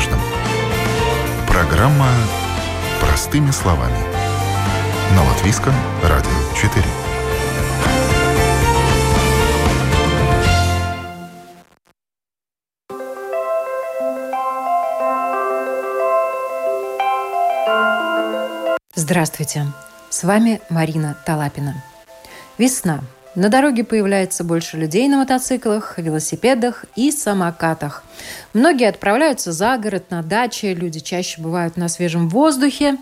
важном. Программа «Простыми словами» на Латвийском радио 4. Здравствуйте! С вами Марина Талапина. Весна. На дороге появляется больше людей на мотоциклах, велосипедах и самокатах. Многие отправляются за город, на даче, люди чаще бывают на свежем воздухе.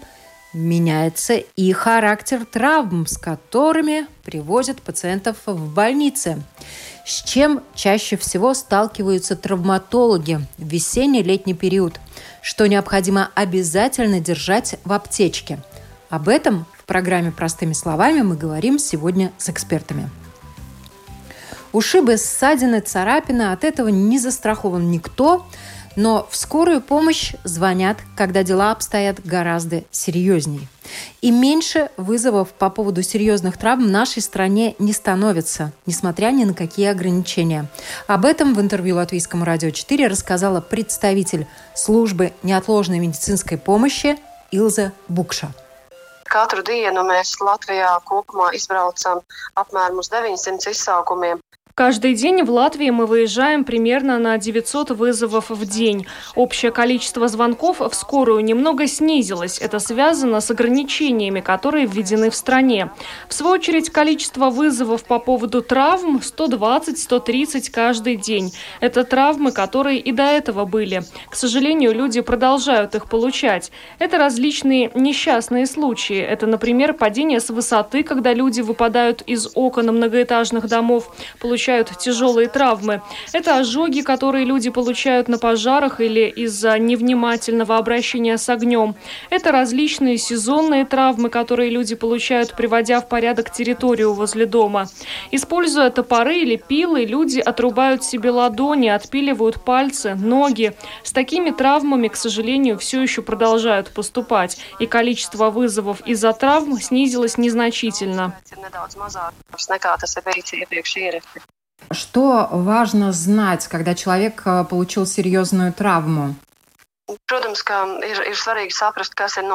Меняется и характер травм, с которыми привозят пациентов в больницы. С чем чаще всего сталкиваются травматологи в весенне-летний период, что необходимо обязательно держать в аптечке. Об этом программе «Простыми словами» мы говорим сегодня с экспертами. Ушибы, ссадины, царапины – от этого не застрахован никто, но в скорую помощь звонят, когда дела обстоят гораздо серьезнее. И меньше вызовов по поводу серьезных травм в нашей стране не становится, несмотря ни на какие ограничения. Об этом в интервью Латвийскому радио 4 рассказала представитель службы неотложной медицинской помощи Илза Букша. Katru dienu mēs Latvijā kopumā izbraucam apmēram uz 900 izsaukumiem. Каждый день в Латвии мы выезжаем примерно на 900 вызовов в день. Общее количество звонков в скорую немного снизилось. Это связано с ограничениями, которые введены в стране. В свою очередь, количество вызовов по поводу травм 120-130 каждый день. Это травмы, которые и до этого были. К сожалению, люди продолжают их получать. Это различные несчастные случаи. Это, например, падение с высоты, когда люди выпадают из окон многоэтажных домов, получают получают тяжелые травмы. Это ожоги, которые люди получают на пожарах или из-за невнимательного обращения с огнем. Это различные сезонные травмы, которые люди получают, приводя в порядок территорию возле дома. Используя топоры или пилы, люди отрубают себе ладони, отпиливают пальцы, ноги. С такими травмами, к сожалению, все еще продолжают поступать, и количество вызовов из-за травм снизилось незначительно. Что важно знать, когда человек э, получил серьезную травму?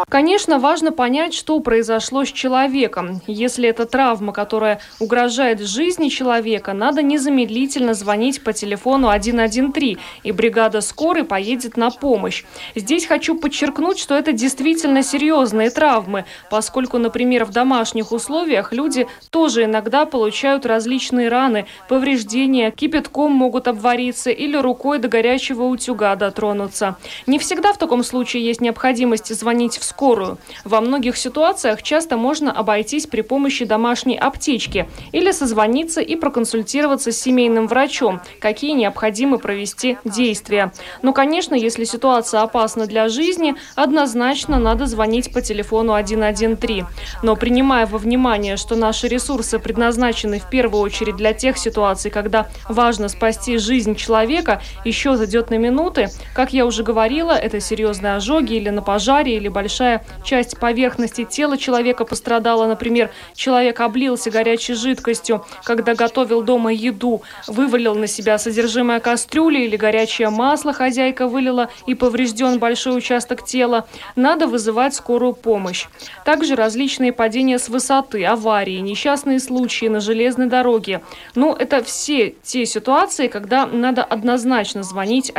Конечно, важно понять, что произошло с человеком. Если это травма, которая угрожает жизни человека, надо незамедлительно звонить по телефону 113, и бригада скорой поедет на помощь. Здесь хочу подчеркнуть, что это действительно серьезные травмы, поскольку, например, в домашних условиях люди тоже иногда получают различные раны, повреждения, кипятком могут обвариться или рукой до горячего утюга дотронуться. Не всегда в таком случае есть необходимость звонить в скорую. Во многих ситуациях часто можно обойтись при помощи домашней аптечки или созвониться и проконсультироваться с семейным врачом, какие необходимо провести действия. Но, конечно, если ситуация опасна для жизни, однозначно надо звонить по телефону 113. Но принимая во внимание, что наши ресурсы предназначены в первую очередь для тех ситуаций, когда важно спасти жизнь человека, и счет идет на минуты, как я уже говорила, это серьезные ожоги или на пожаре, или большая часть поверхности тела человека пострадала. Например, человек облился горячей жидкостью, когда готовил дома еду, вывалил на себя содержимое кастрюли или горячее масло хозяйка вылила и поврежден большой участок тела. Надо вызывать скорую помощь. Также различные падения с высоты, аварии, несчастные случаи на железной дороге. Ну, это все те ситуации, когда надо однозначно звонить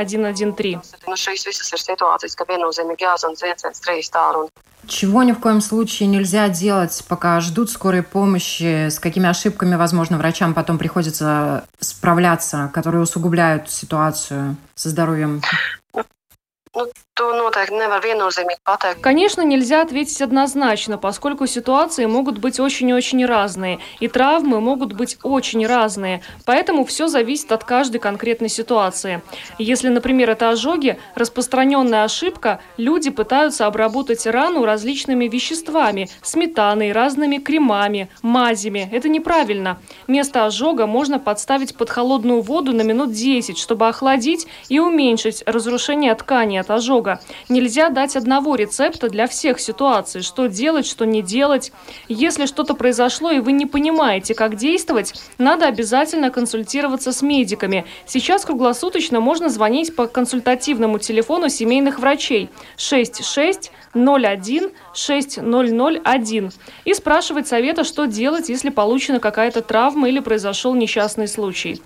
113 ситуацijas, ka viennozīmīgi jāzvan 113 tālruni. Чего ни в коем случае нельзя делать, пока ждут скорой помощи, с какими ошибками, возможно, врачам потом приходится справляться, которые усугубляют ситуацию со здоровьем? Nu, To noteikti nevar viennozīmīgi. Конечно, нельзя ответить однозначно, поскольку ситуации могут быть очень-очень разные, и травмы могут быть очень разные, поэтому все зависит от каждой конкретной ситуации. Если, например, это ожоги, распространенная ошибка, люди пытаются обработать рану различными веществами, сметаной, разными кремами, мазями. Это неправильно. Место ожога можно подставить под холодную воду на минут 10, чтобы охладить и уменьшить разрушение ткани от ожога. Нельзя дать одного рецепта для всех ситуаций, что делать, что не делать. Если что-то произошло и вы не понимаете, как действовать, надо обязательно консультироваться с медиками. Сейчас круглосуточно можно звонить по консультативному телефону семейных врачей 66 01 6001 и спрашивать совета, что делать, если получена какая-то травма или произошел несчастный случай.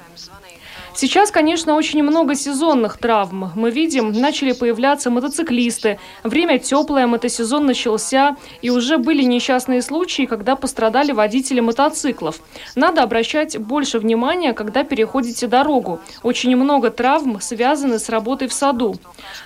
Сейчас, конечно, очень много сезонных травм. Мы видим, начали появляться мотоциклисты. Время теплое, мотосезон начался, и уже были несчастные случаи, когда пострадали водители мотоциклов. Надо обращать больше внимания, когда переходите дорогу. Очень много травм связаны с работой в саду.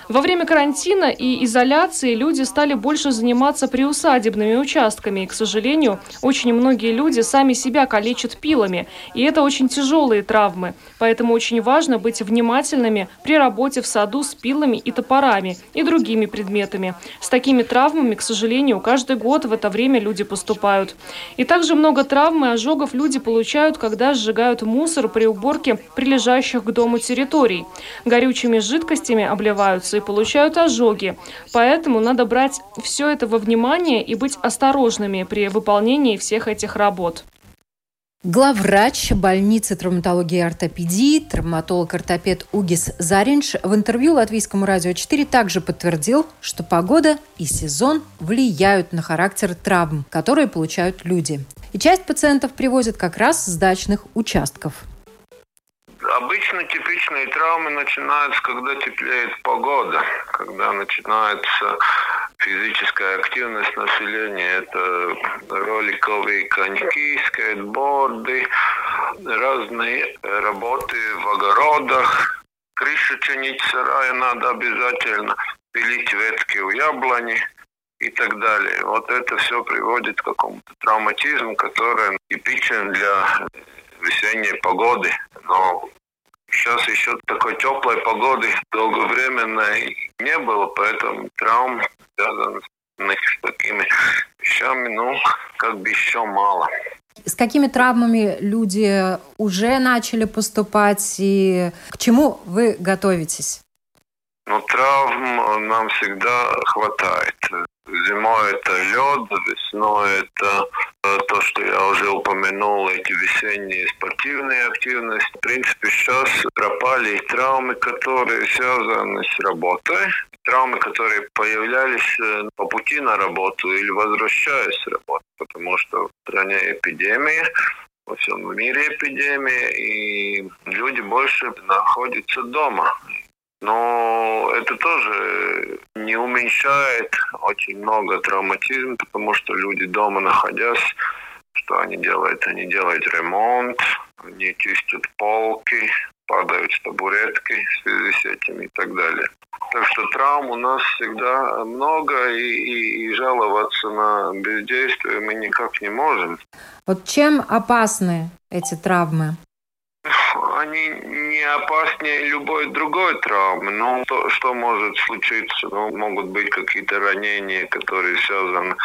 Во время карантина и изоляции люди стали больше заниматься приусадебными участками. И, к сожалению, очень многие люди сами себя калечат пилами. И это очень тяжелые травмы. Поэтому очень важно быть внимательными при работе в саду с пилами и топорами и другими предметами. С такими травмами, к сожалению, каждый год в это время люди поступают. И также много травм и ожогов люди получают, когда сжигают мусор при уборке прилежащих к дому территорий. Горючими жидкостями обливаются и получают ожоги. Поэтому надо брать все это во внимание и быть осторожными при выполнении всех этих работ. Главврач больницы травматологии и ортопедии, травматолог-ортопед Угис Заринч в интервью Латвийскому радио 4 также подтвердил, что погода и сезон влияют на характер травм, которые получают люди. И часть пациентов привозят как раз с дачных участков. Обычно типичные травмы начинаются, когда теплеет погода, когда начинается физическая активность населения. Это роликовые коньки, скейтборды, разные работы в огородах. Крышу чинить сарая надо обязательно, пилить ветки у яблони и так далее. Вот это все приводит к какому-то травматизму, который типичен для весенней погоды. Но сейчас еще такой теплой погоды долговременной не было, поэтому травм связанных с такими вещами, ну, как бы еще мало. С какими травмами люди уже начали поступать и к чему вы готовитесь? Ну, травм нам всегда хватает. Зимой это лед, весной это э, то, что я уже упомянул, эти весенние спортивные активности. В принципе, сейчас пропали травмы, которые связаны с работой, травмы, которые появлялись э, по пути на работу или возвращаясь с работы, потому что в стране эпидемия, во всем мире эпидемия, и люди больше находятся дома. Но это тоже не уменьшает очень много травматизм, потому что люди дома находясь, что они делают? Они делают ремонт, они чистят полки, падают с табуретки в связи с этим и так далее. Так что травм у нас всегда много, и, и, и жаловаться на бездействие мы никак не можем. Вот чем опасны эти травмы? Они не опаснее любой другой травмы. Ну, то, что может случиться? Ну, могут быть какие-то ранения, которые связаны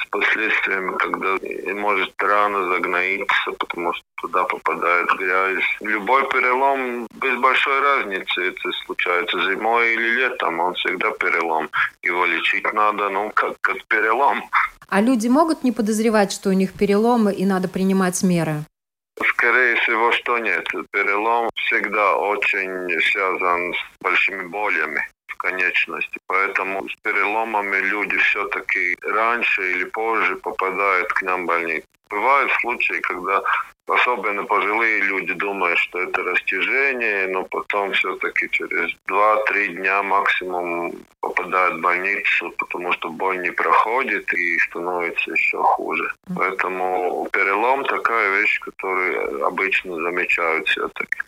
с последствиями, когда может рана загноиться, потому что туда попадает грязь. Любой перелом без большой разницы, это случается зимой или летом, он всегда перелом. Его лечить надо, ну, как, как перелом. А люди могут не подозревать, что у них переломы и надо принимать меры? Скорее всего, что нет. Перелом всегда очень связан с большими болями конечности. Поэтому с переломами люди все-таки раньше или позже попадают к нам в больницу. Бывают случаи, когда особенно пожилые люди думают, что это растяжение, но потом все-таки через 2-3 дня максимум попадают в больницу, потому что боль не проходит и становится еще хуже. Поэтому перелом такая вещь, которую обычно замечают все-таки.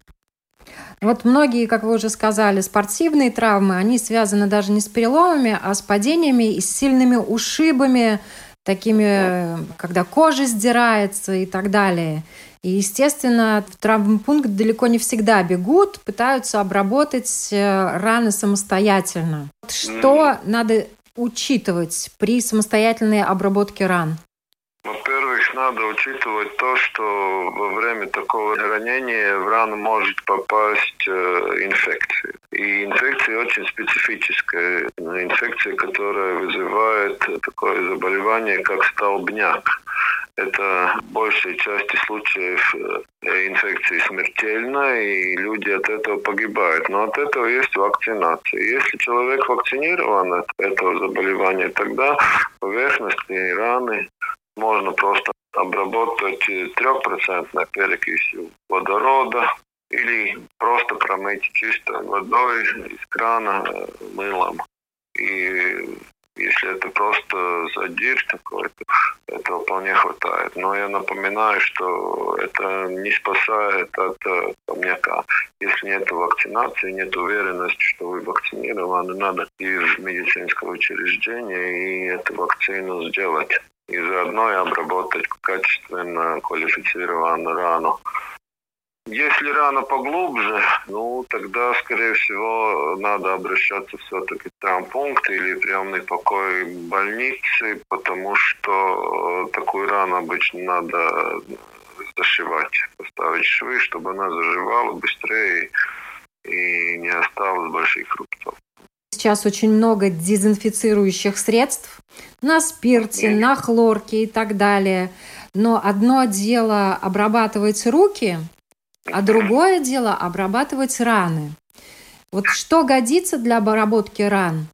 Вот многие, как вы уже сказали, спортивные травмы, они связаны даже не с переломами, а с падениями и с сильными ушибами, такими, когда кожа сдирается и так далее. И, естественно, в травмпункт далеко не всегда бегут, пытаются обработать э, раны самостоятельно. Что надо учитывать при самостоятельной обработке ран? Во-первых, надо учитывать то, что во время такого ранения в рану может попасть э, инфекция. И инфекция очень специфическая. Инфекция, которая вызывает такое заболевание, как столбняк. Это в большей части случаев э, инфекции смертельна, и люди от этого погибают. Но от этого есть вакцинация. Если человек вакцинирован от этого заболевания, тогда поверхностные раны можно просто обработать трехпроцентной перекисью водорода или просто промыть чистой водой из крана э, мылом. И если это просто задир такой, то этого вполне хватает. Но я напоминаю, что это не спасает от камняка. Если нет вакцинации, нет уверенности, что вы вакцинированы, надо идти в медицинское учреждение и эту вакцину сделать и заодно и обработать качественно квалифицированную рану. Если рана поглубже, ну тогда, скорее всего, надо обращаться все-таки в травмпункт или приемный покой больницы, потому что э, такую рану обычно надо зашивать, поставить швы, чтобы она заживала быстрее и не осталось больших рубцов. Сейчас очень много дезинфицирующих средств на спирте, на хлорке и так далее. Но одно дело обрабатывать руки, а другое дело обрабатывать раны. Вот что годится для обработки ран,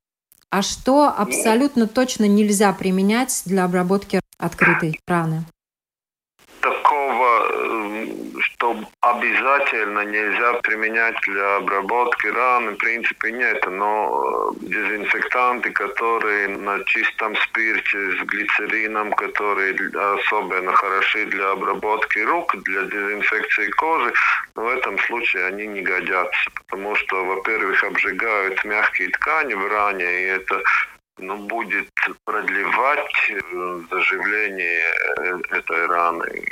а что абсолютно точно нельзя применять для обработки открытой раны? Что обязательно нельзя применять для обработки ран, в принципе нет, но э, дезинфектанты, которые на чистом спирте с глицерином, которые особенно хороши для обработки рук, для дезинфекции кожи, в этом случае они не годятся, потому что, во-первых, обжигают мягкие ткани в ране, и это ну, будет продлевать э, заживление э, этой раны.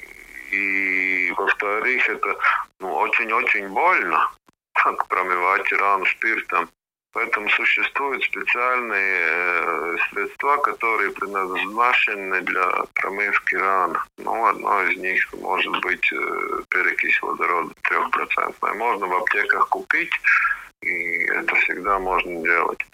И, во-вторых, это ну, очень-очень больно, промывать рану спиртом. Поэтому существуют специальные э, средства, которые предназначены для промывки ран. Ну, одно из них может быть э, перекись водорода трехпроцентная. Можно в аптеках купить, и это всегда можно делать.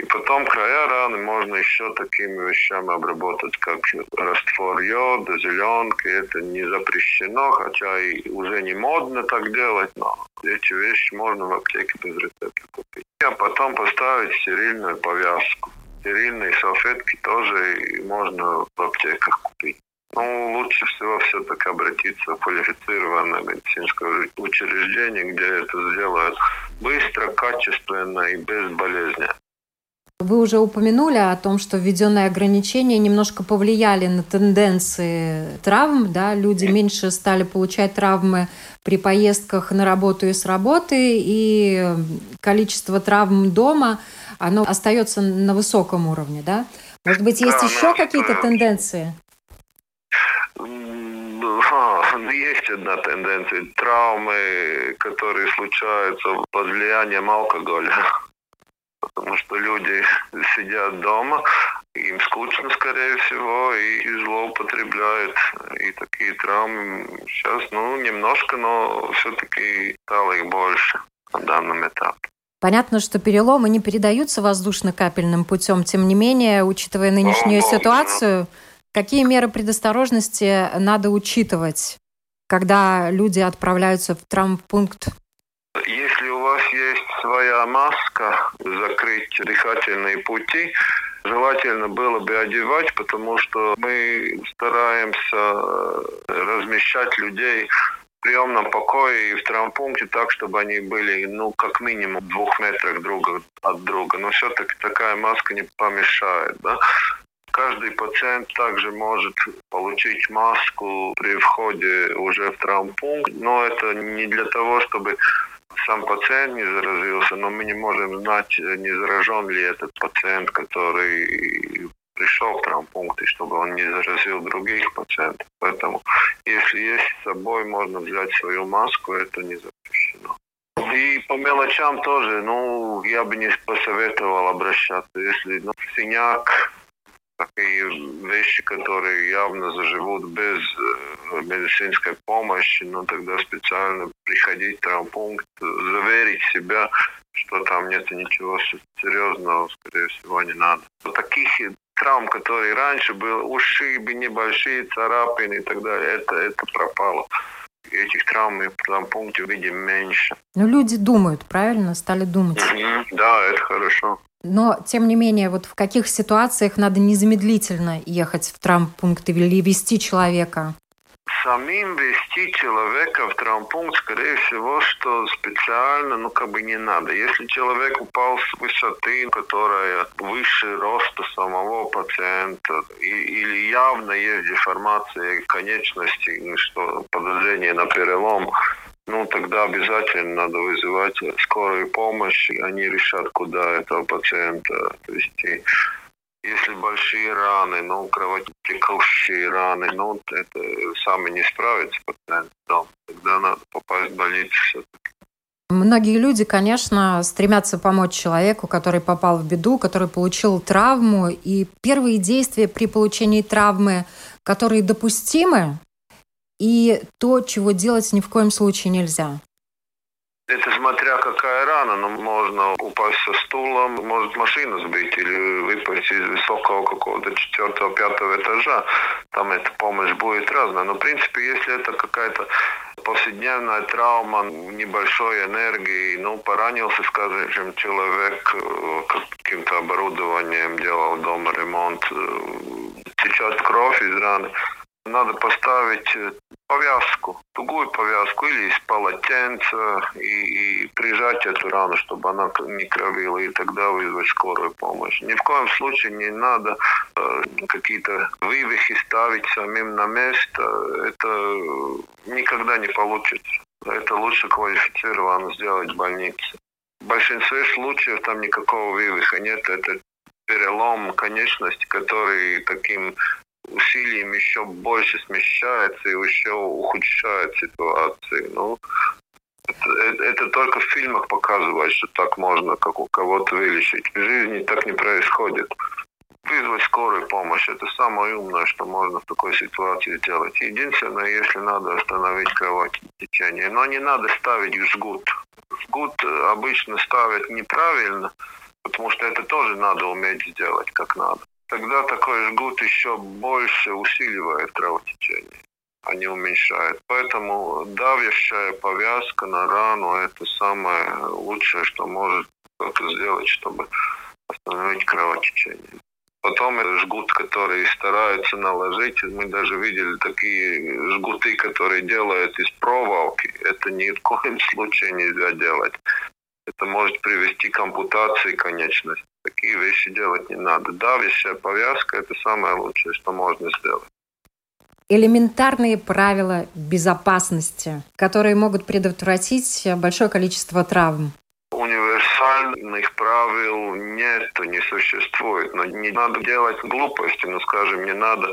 И потом края раны можно еще такими вещами обработать, как раствор йода, зеленки. Это не запрещено, хотя и уже не модно так делать, но эти вещи можно в аптеке без рецепта купить. А потом поставить стерильную повязку. Стерильные салфетки тоже можно в аптеках купить. Ну, лучше всего все-таки обратиться в квалифицированное медицинское учреждение, где это сделают быстро, качественно и без болезни. Вы уже упомянули о том, что введенные ограничения немножко повлияли на тенденции травм. Да? Люди меньше стали получать травмы при поездках на работу и с работы, и количество травм дома оно остается на высоком уровне. Да? Может быть, есть да, еще какие-то тенденции? Есть одна тенденция. Травмы, которые случаются под влиянием алкоголя потому что люди сидят дома, им скучно, скорее всего, и злоупотребляют. И такие травмы сейчас, ну, немножко, но все-таки стало их больше на данном этапе. Понятно, что переломы не передаются воздушно-капельным путем. Тем не менее, учитывая нынешнюю О, ситуацию, какие меры предосторожности надо учитывать, когда люди отправляются в травмпункт есть своя маска, закрыть дыхательные пути, желательно было бы одевать, потому что мы стараемся э, размещать людей в приемном покое и в травмпункте так, чтобы они были, ну, как минимум в двух метрах друг от друга. Но все-таки такая маска не помешает, да. Каждый пациент также может получить маску при входе уже в травмпункт, но это не для того, чтобы сам пациент не заразился, но мы не можем знать, не заражен ли этот пациент, который пришел в травмпункт, и чтобы он не заразил других пациентов. Поэтому, если есть с собой, можно взять свою маску, это не запрещено. И по мелочам тоже, ну, я бы не посоветовал обращаться. Если ну, синяк, такие вещи, которые явно заживут без э, медицинской помощи, но тогда специально приходить в травмпункт, заверить себя, что там нет ничего серьезного, скорее всего, не надо. Таких травм, которые раньше были, ушибы, небольшие царапины и так далее, это, это пропало. Этих травм мы в травмпункте видим меньше. Но люди думают, правильно? Стали думать. Mm-hmm. Да, это хорошо. Но, тем не менее, вот в каких ситуациях надо незамедлительно ехать в травмпункт или вести человека? самим вести человека в травмпункт, скорее всего, что специально, ну, как бы не надо. Если человек упал с высоты, которая выше роста самого пациента, и, или явно есть деформация конечности, ну, что подозрение на перелом, ну, тогда обязательно надо вызывать скорую помощь, и они решат, куда этого пациента вести. Если большие раны, ну, кровотекущие раны, ну, это сами не справится пациент дома. Тогда надо попасть в больницу все-таки. Многие люди, конечно, стремятся помочь человеку, который попал в беду, который получил травму. И первые действия при получении травмы, которые допустимы, и то, чего делать ни в коем случае нельзя. Это смотря какая рана, но можно упасть со стула, может машину сбить или выпасть из высокого какого-то четвертого, пятого этажа. Там эта помощь будет разная. Но, в принципе, если это какая-то повседневная травма небольшой энергии, ну, поранился, скажем, человек э, каким-то оборудованием, делал дома ремонт, э, течет кровь из раны, надо поставить э, повязку, тугую повязку или из полотенца и, и прижать эту рану, чтобы она не кровила, и тогда вызвать скорую помощь. Ни в коем случае не надо э, какие-то вывихи ставить самим на место. Это никогда не получится. Это лучше квалифицированно сделать в больнице. В большинстве случаев там никакого вывиха нет. Это перелом конечности, который таким усилием еще больше смещается и еще ухудшает ситуацию. Ну, это, это, только в фильмах показывает, что так можно, как у кого-то вылечить. В жизни так не происходит. Вызвать скорую помощь – это самое умное, что можно в такой ситуации сделать. Единственное, если надо остановить кровотечение. Но не надо ставить жгут. Жгут обычно ставят неправильно, потому что это тоже надо уметь сделать как надо тогда такой жгут еще больше усиливает кровотечение, а не уменьшает. Поэтому давящая повязка на рану – это самое лучшее, что может кто-то сделать, чтобы остановить кровотечение. Потом это жгут, который стараются наложить. Мы даже видели такие жгуты, которые делают из проволоки. Это ни в коем случае нельзя делать. Это может привести к ампутации конечности. Такие вещи делать не надо. Давящая повязка – это самое лучшее, что можно сделать. Элементарные правила безопасности, которые могут предотвратить большое количество травм. Универсальных правил нет, не существует. Но не надо делать глупости. Ну, скажем, не надо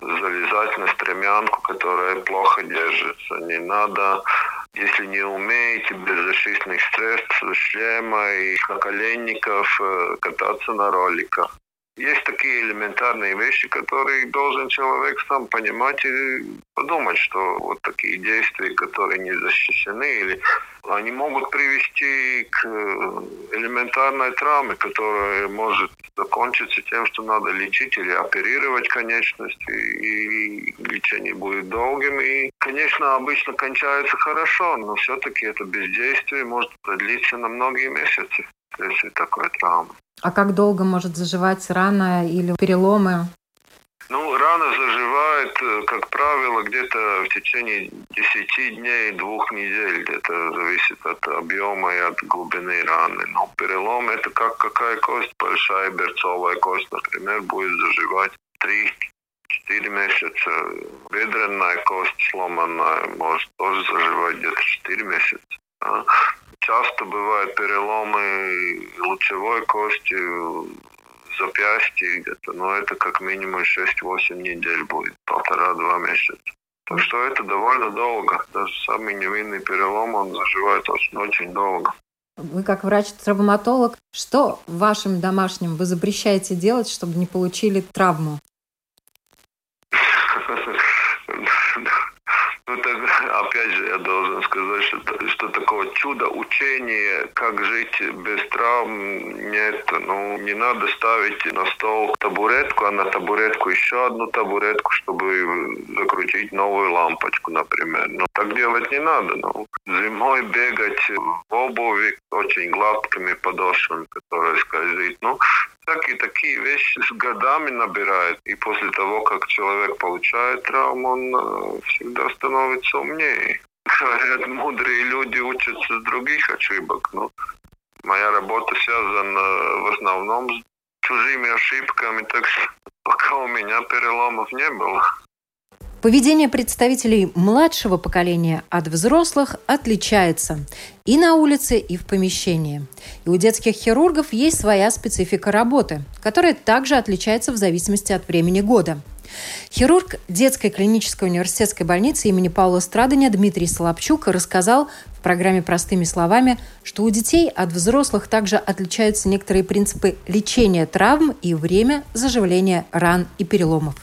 залезать на стремянку, которая плохо держится. Не надо если не умеете без защитных средств, шлема и наколенников э, кататься на роликах. Есть такие элементарные вещи, которые должен человек сам понимать и подумать, что вот такие действия, которые не защищены, или они могут привести к э, элементарной травме, которая может закончиться тем, что надо лечить или оперировать конечности, и лечение будет долгим. И, конечно, обычно кончается хорошо, но все-таки это бездействие может продлиться на многие месяцы, если такой травма. А как долго может заживать рана или переломы? Ну, рана заживает, э, как правило, где-то в течение 10 дней, двух недель. где-то зависит от объема и от глубины раны. Но перелом это как какая кость, большая берцовая кость, например, будет заживать 3-4 месяца. Бедренная кость сломанная может тоже заживать где-то 4 месяца. Часто бывают переломы лучевой кости, запястье где-то, но это как минимум 6-8 недель будет, полтора-два месяца. Так что это довольно долго. Даже самый невинный перелом, он заживает очень, очень долго. Вы как врач-травматолог, что вашим домашним вы запрещаете делать, чтобы не получили травму? Ну, так, опять же, я должен сказать, что, что такого чуда учения, как жить без травм, нет. Ну, не надо ставить на стол табуретку, а на табуретку еще одну табуретку, чтобы закрутить новую лампочку, например. Но так делать не надо. Ну, зимой бегать в обуви очень гладкими подошвами, которые скользит. Ну, всякие такие вещи с годами набирает. И после того, как человек получает травму, он э, всегда становится умнее. Говорят, мудрые люди учатся с других ошибок. Но моя работа связана в основном с чужими ошибками, так что пока у меня переломов не было. Поведение представителей младшего поколения от взрослых отличается и на улице, и в помещении. И у детских хирургов есть своя специфика работы, которая также отличается в зависимости от времени года. Хирург детской клинической университетской больницы имени Паула Страдания Дмитрий Солопчук рассказал в программе «Простыми словами», что у детей от взрослых также отличаются некоторые принципы лечения травм и время заживления ран и переломов.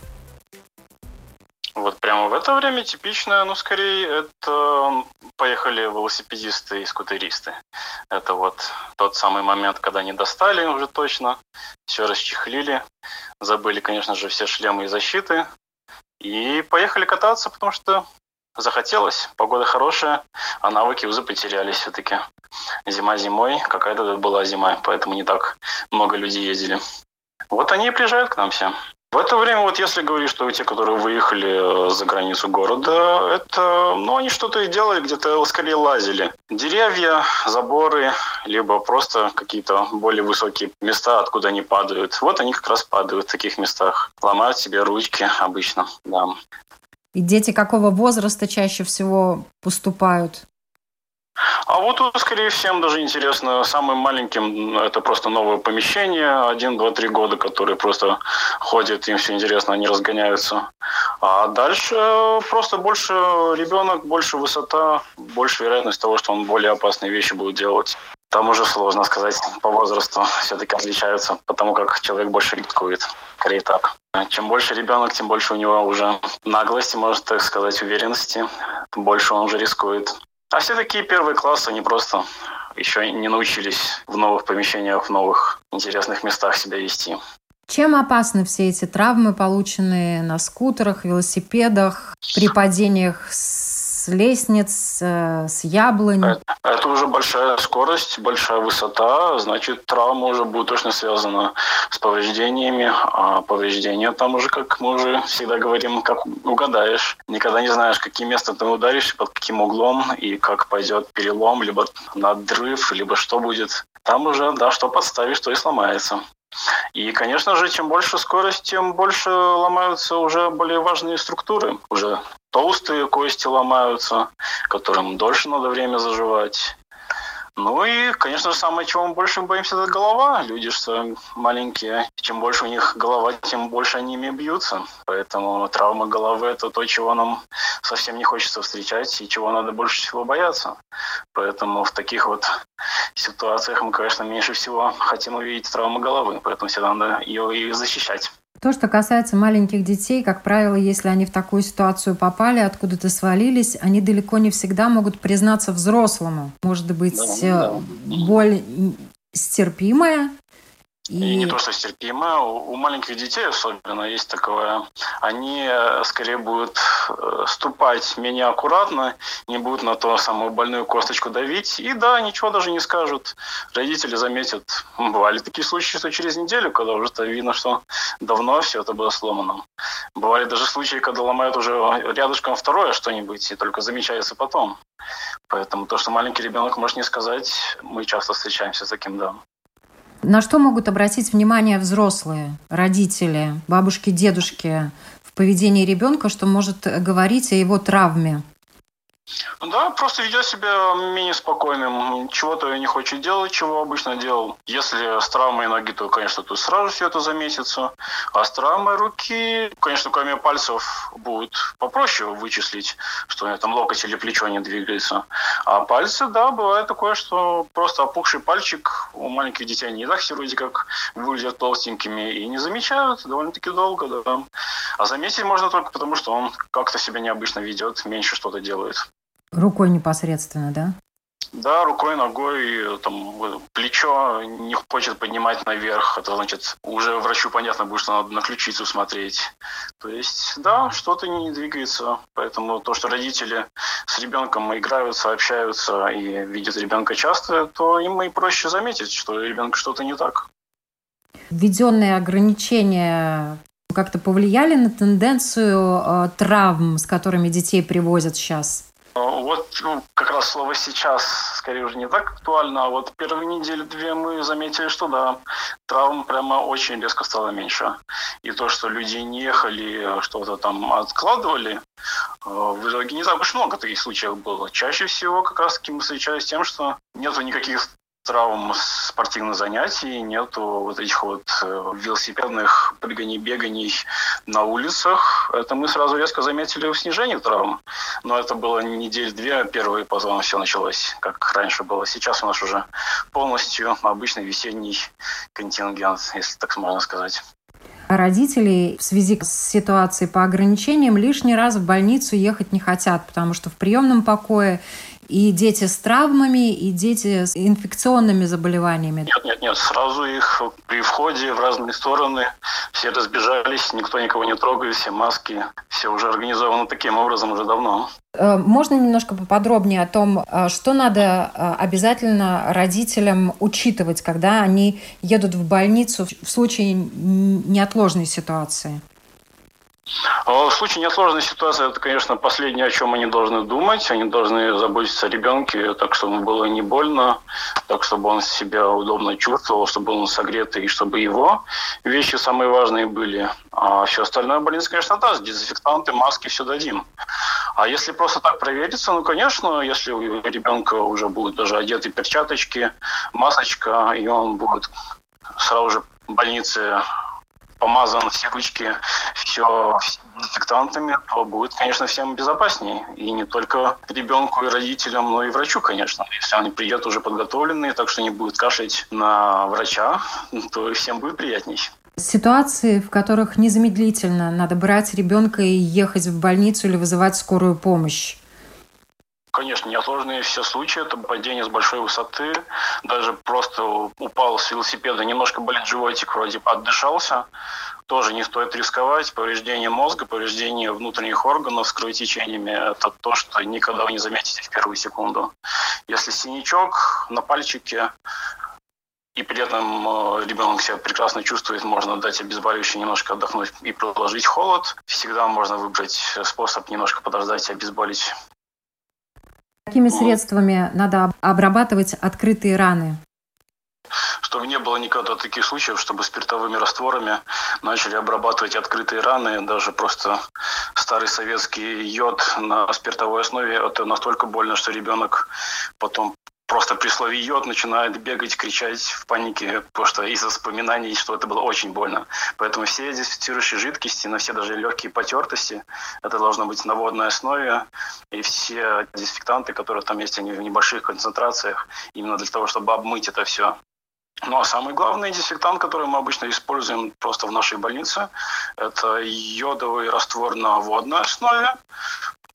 Прямо в это время типичное, ну, скорее, это поехали велосипедисты и скутеристы. Это вот тот самый момент, когда не достали уже точно, все расчехлили, забыли, конечно же, все шлемы и защиты, и поехали кататься, потому что захотелось, погода хорошая, а навыки уже потерялись все-таки. Зима зимой, какая-то была зима, поэтому не так много людей ездили. Вот они и приезжают к нам все. В это время, вот если говорить, что те, которые выехали э, за границу города, это, ну, они что-то и делали, где-то скорее лазили. Деревья, заборы, либо просто какие-то более высокие места, откуда они падают. Вот они как раз падают в таких местах. Ломают себе ручки обычно, да. И дети какого возраста чаще всего поступают? А вот, скорее всем даже интересно, самым маленьким это просто новое помещение, один, два, три года, которые просто ходят, им все интересно, они разгоняются. А дальше просто больше ребенок, больше высота, больше вероятность того, что он более опасные вещи будет делать. Там уже сложно сказать по возрасту, все-таки отличаются, потому как человек больше рискует. Скорее так. Чем больше ребенок, тем больше у него уже наглости, можно так сказать, уверенности, больше он уже рискует. А все такие первые классы, они просто еще не научились в новых помещениях, в новых интересных местах себя вести. Чем опасны все эти травмы, полученные на скутерах, велосипедах, при падениях с с лестниц, э, с яблонь. Это, это уже большая скорость, большая высота, значит, травма уже будет точно связана с повреждениями, а повреждения там уже, как мы уже всегда говорим, как угадаешь. Никогда не знаешь, каким местом ты ударишь, под каким углом, и как пойдет перелом, либо надрыв, либо что будет. Там уже, да, что подставишь, то и сломается. И, конечно же, чем больше скорость, тем больше ломаются уже более важные структуры. Уже толстые кости ломаются, которым дольше надо время заживать. Ну и, конечно же, самое, чего мы больше боимся, это голова. Люди что маленькие, чем больше у них голова, тем больше они ими бьются. Поэтому травма головы – это то, чего нам совсем не хочется встречать и чего надо больше всего бояться. Поэтому в таких вот ситуациях мы, конечно, меньше всего хотим увидеть травму головы. Поэтому всегда надо ее и защищать. То, что касается маленьких детей, как правило, если они в такую ситуацию попали, откуда-то свалились, они далеко не всегда могут признаться взрослому. Может быть, да. боль стерпимая, и, и не то, что стерпимо, у, у маленьких детей особенно есть такое, они э, скорее будут э, ступать менее аккуратно, не будут на ту самую больную косточку давить, и да, ничего даже не скажут. Родители заметят, бывали такие случаи, что через неделю, когда уже видно, что давно все это было сломано. Бывали даже случаи, когда ломают уже рядышком второе что-нибудь, и только замечается потом. Поэтому то, что маленький ребенок может не сказать, мы часто встречаемся с таким, да. На что могут обратить внимание взрослые, родители, бабушки, дедушки в поведении ребенка, что может говорить о его травме? Да, просто ведет себя менее спокойным, чего-то не хочет делать, чего обычно делал. Если с травмой ноги, то, конечно, тут сразу все это заметится. А с травмой руки, конечно, кроме пальцев будет попроще вычислить, что там локоть или плечо не двигается. А пальцы, да, бывает такое, что просто опухший пальчик у маленьких детей, и так все вроде как выглядят толстенькими и не замечают довольно-таки долго, да. А заметить можно только потому, что он как-то себя необычно ведет, меньше что-то делает. Рукой непосредственно, да? Да, рукой, ногой, там, плечо не хочет поднимать наверх. Это значит, уже врачу понятно будет, что надо на ключицу смотреть. То есть, да, что-то не двигается. Поэтому то, что родители с ребенком играются, общаются и видят ребенка часто, то им и проще заметить, что ребенка что-то не так. Введенные ограничения как-то повлияли на тенденцию э, травм, с которыми детей привозят сейчас? Вот ну, как раз слово «сейчас» скорее уже не так актуально, а вот первые недели-две мы заметили, что да, травм прямо очень резко стало меньше. И то, что люди не ехали, что-то там откладывали, э, в итоге не так уж много таких случаев было. Чаще всего как раз-таки мы встречались с тем, что нету никаких травм спортивных занятий, нету вот этих вот э, велосипедных прыганий, беганий на улицах. Это мы сразу резко заметили снижение травм. Но это было недель-две, первые потом все началось, как раньше было. Сейчас у нас уже полностью обычный весенний контингент, если так можно сказать. Родители в связи с ситуацией по ограничениям лишний раз в больницу ехать не хотят, потому что в приемном покое и дети с травмами, и дети с инфекционными заболеваниями? Нет, нет, нет. Сразу их при входе в разные стороны все разбежались, никто никого не трогает, все маски, все уже организовано таким образом уже давно. Э, можно немножко поподробнее о том, э, что надо э, обязательно родителям учитывать, когда они едут в больницу в случае неотложной ситуации? А в случае неотложной ситуации, это, конечно, последнее, о чем они должны думать. Они должны заботиться о ребенке, так, чтобы ему было не больно, так, чтобы он себя удобно чувствовал, чтобы он согретый, и чтобы его вещи самые важные были. А все остальное больница, конечно, даст. Дезинфектанты, маски, все дадим. А если просто так провериться, ну, конечно, если у ребенка уже будут даже одеты перчаточки, масочка, и он будет сразу же в больнице помазан все ручки, все дезинфектантами, то будет, конечно, всем безопаснее. И не только ребенку и родителям, но и врачу, конечно. Если они приедут уже подготовленные, так что не будут кашлять на врача, то всем будет приятней. Ситуации, в которых незамедлительно надо брать ребенка и ехать в больницу или вызывать скорую помощь. Конечно, неотложные все случаи, это падение с большой высоты, даже просто упал с велосипеда, немножко болит животик, вроде отдышался, тоже не стоит рисковать. Повреждение мозга, повреждение внутренних органов с кровотечениями – это то, что никогда вы не заметите в первую секунду. Если синячок на пальчике, и при этом э, ребенок себя прекрасно чувствует, можно дать обезболивающее немножко отдохнуть и продолжить холод. Всегда можно выбрать способ немножко подождать и обезболить. Какими средствами надо обрабатывать открытые раны? чтобы не было никогда таких случаев, чтобы спиртовыми растворами начали обрабатывать открытые раны, даже просто старый советский йод на спиртовой основе, это настолько больно, что ребенок потом просто при слове йод начинает бегать, кричать в панике, потому что из-за воспоминаний, что это было очень больно. Поэтому все дезинфицирующие жидкости, на все даже легкие потертости, это должно быть на водной основе. И все дезинфектанты, которые там есть, они в небольших концентрациях, именно для того, чтобы обмыть это все. Ну а самый главный дезинфектант, который мы обычно используем просто в нашей больнице, это йодовый раствор на водной основе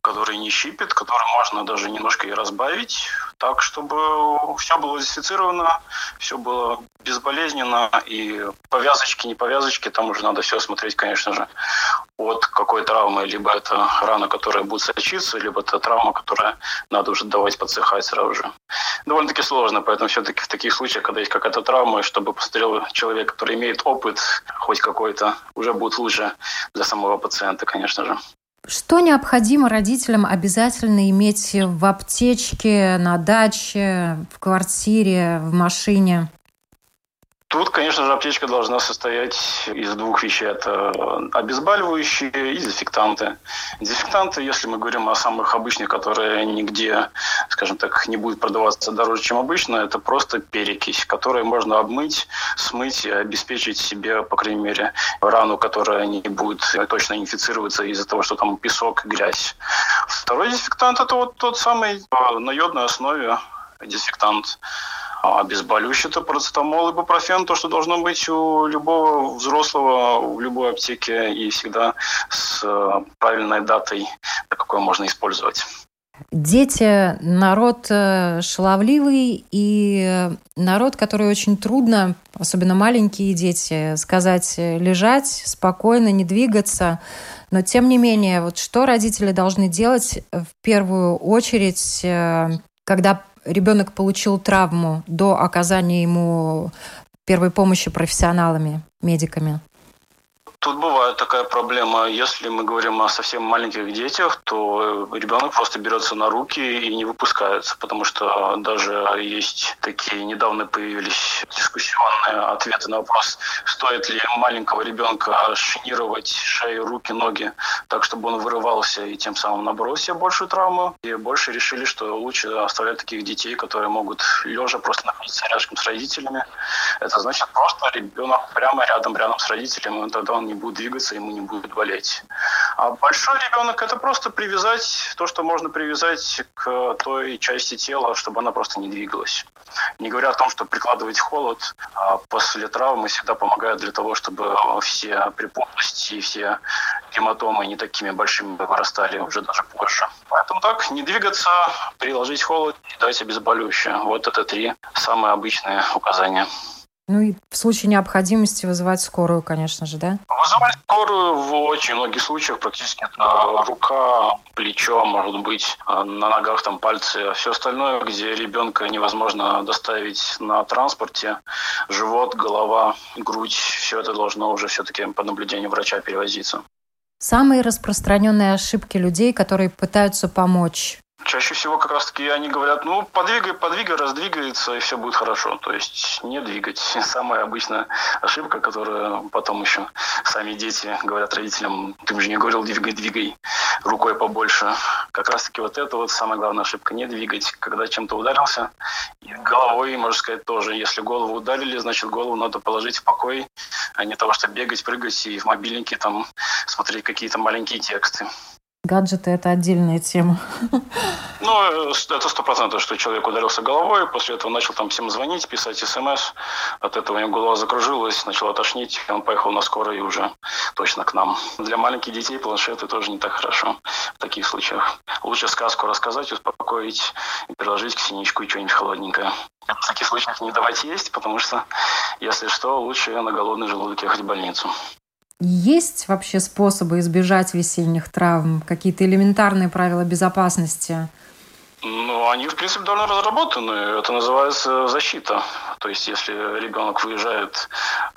который не щипит, который можно даже немножко и разбавить, так, чтобы все было дезинфицировано, все было безболезненно, и повязочки, не повязочки, там уже надо все смотреть, конечно же, от какой травмы, либо это рана, которая будет сочиться, либо это травма, которая надо уже давать подсыхать сразу же. Довольно-таки сложно, поэтому все-таки в таких случаях, когда есть какая-то травма, чтобы посмотрел человек, который имеет опыт хоть какой-то, уже будет лучше для самого пациента, конечно же. Что необходимо родителям обязательно иметь в аптечке, на даче, в квартире, в машине? Тут, конечно же, аптечка должна состоять из двух вещей. Это обезболивающие и дезинфектанты. Дезинфектанты, если мы говорим о самых обычных, которые нигде, скажем так, не будут продаваться дороже, чем обычно, это просто перекись, которой можно обмыть, смыть и обеспечить себе, по крайней мере, рану, которая не будет точно инфицироваться из-за того, что там песок, грязь. Второй дезинфектант – это вот тот самый на йодной основе дезинфектант а обезболивающее это парацетамол, ибупрофен, то, что должно быть у любого взрослого, в любой аптеке и всегда с э, правильной датой, какой можно использовать. Дети – народ э, шаловливый и народ, который очень трудно, особенно маленькие дети, сказать лежать спокойно, не двигаться. Но тем не менее, вот что родители должны делать в первую очередь, э, когда ребенок получил травму до оказания ему первой помощи профессионалами, медиками? Тут бывает такая проблема. Если мы говорим о совсем маленьких детях, то ребенок просто берется на руки и не выпускается, потому что даже есть такие недавно появились дискуссионные ответы на вопрос, стоит ли маленького ребенка шинировать шею, руки, ноги, так, чтобы он вырывался и тем самым набрал себе большую травму. И больше решили, что лучше оставлять таких детей, которые могут лежа просто находиться рядом с родителями. Это значит просто ребенок прямо рядом, рядом с родителями, и тогда он не будет двигаться, ему не будет болеть. А большой ребенок это просто привязать то, что можно привязать к той части тела, чтобы она просто не двигалась. Не говоря о том, что прикладывать холод а после травмы всегда помогает для того, чтобы все припухлости и все гематомы не такими большими вырастали уже даже позже. Поэтому так, не двигаться, приложить холод и дать обезболивающее. Вот это три самые обычные указания. Ну и в случае необходимости вызывать скорую, конечно же, да? Вызывать скорую в очень многих случаях, практически это рука, плечо, может быть, на ногах там пальцы, а все остальное, где ребенка невозможно доставить на транспорте, живот, голова, грудь, все это должно уже все-таки по наблюдению врача перевозиться. Самые распространенные ошибки людей, которые пытаются помочь Чаще всего как раз-таки они говорят, ну, подвигай, подвигай, раздвигается, и все будет хорошо. То есть не двигать. Самая обычная ошибка, которую потом еще сами дети говорят родителям, ты же не говорил, двигай, двигай рукой побольше. Как раз-таки вот это вот самая главная ошибка. Не двигать, когда чем-то ударился. И головой, можно сказать, тоже. Если голову ударили, значит, голову надо положить в покой, а не того, что бегать, прыгать и в мобильнике там смотреть какие-то маленькие тексты. Гаджеты – это отдельная тема. Ну, это сто процентов, что человек ударился головой, после этого начал там всем звонить, писать смс. От этого у него голова закружилась, начала тошнить, он поехал на скорой уже точно к нам. Для маленьких детей планшеты тоже не так хорошо в таких случаях. Лучше сказку рассказать, успокоить и приложить к синичку и что-нибудь холодненькое. В таких случаях не давать есть, потому что, если что, лучше на голодный желудок ехать в больницу. Есть вообще способы избежать весенних травм? Какие-то элементарные правила безопасности? Ну, они, в принципе, давно разработаны. Это называется защита. То есть, если ребенок выезжает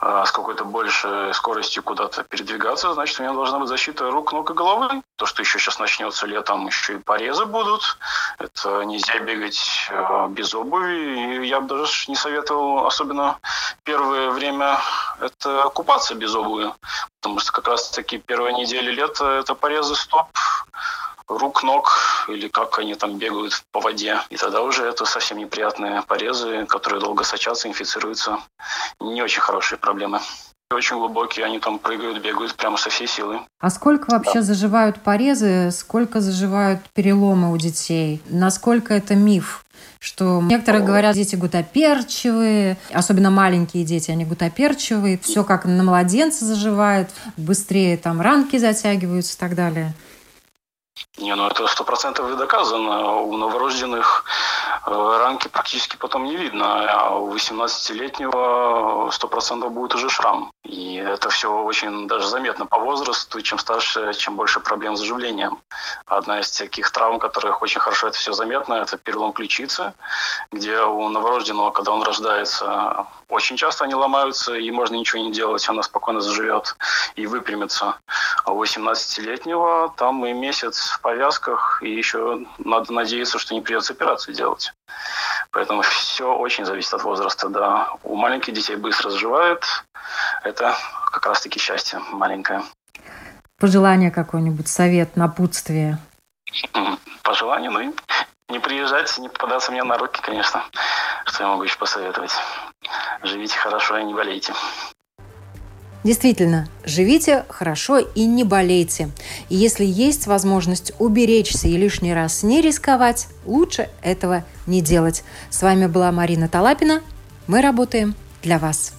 э, с какой-то большей скоростью куда-то передвигаться, значит, у него должна быть защита рук, ног и головы. То, что еще сейчас начнется летом, еще и порезы будут. Это нельзя бегать э, без обуви. И я бы даже не советовал, особенно первое время, это купаться без обуви. Потому что как раз-таки первые недели лета – это порезы стоп, рук, ног или как они там бегают по воде. И тогда уже это совсем неприятные порезы, которые долго сочатся, инфицируются. Не очень хорошие проблемы. Очень глубокие, они там прыгают, бегают прямо со всей силы. А сколько вообще да. заживают порезы, сколько заживают переломы у детей? Насколько это миф? что некоторые говорят, дети гутоперчивые, особенно маленькие дети, они гутоперчивые, все как на младенца заживает, быстрее там ранки затягиваются и так далее. Не, ну это сто процентов доказано. У новорожденных ранки практически потом не видно, а у 18-летнего сто процентов будет уже шрам. И это все очень даже заметно по возрасту. Чем старше, чем больше проблем с заживлением. Одна из таких травм, которых очень хорошо это все заметно, это перелом ключицы, где у новорожденного, когда он рождается, очень часто они ломаются, и можно ничего не делать, она спокойно заживет и выпрямится. А у 18-летнего там и месяц в повязках, и еще надо надеяться, что не придется операцию делать. Поэтому все очень зависит от возраста, да. У маленьких детей быстро заживает. Это как раз-таки счастье маленькое. Пожелание какое-нибудь, совет, напутствие? Пожелание, ну, не приезжать, не попадаться мне на руки, конечно. Что я могу еще посоветовать? Живите хорошо и не болейте. Действительно, живите хорошо и не болейте. И если есть возможность уберечься и лишний раз не рисковать, лучше этого не делать. С вами была Марина Талапина. Мы работаем для вас.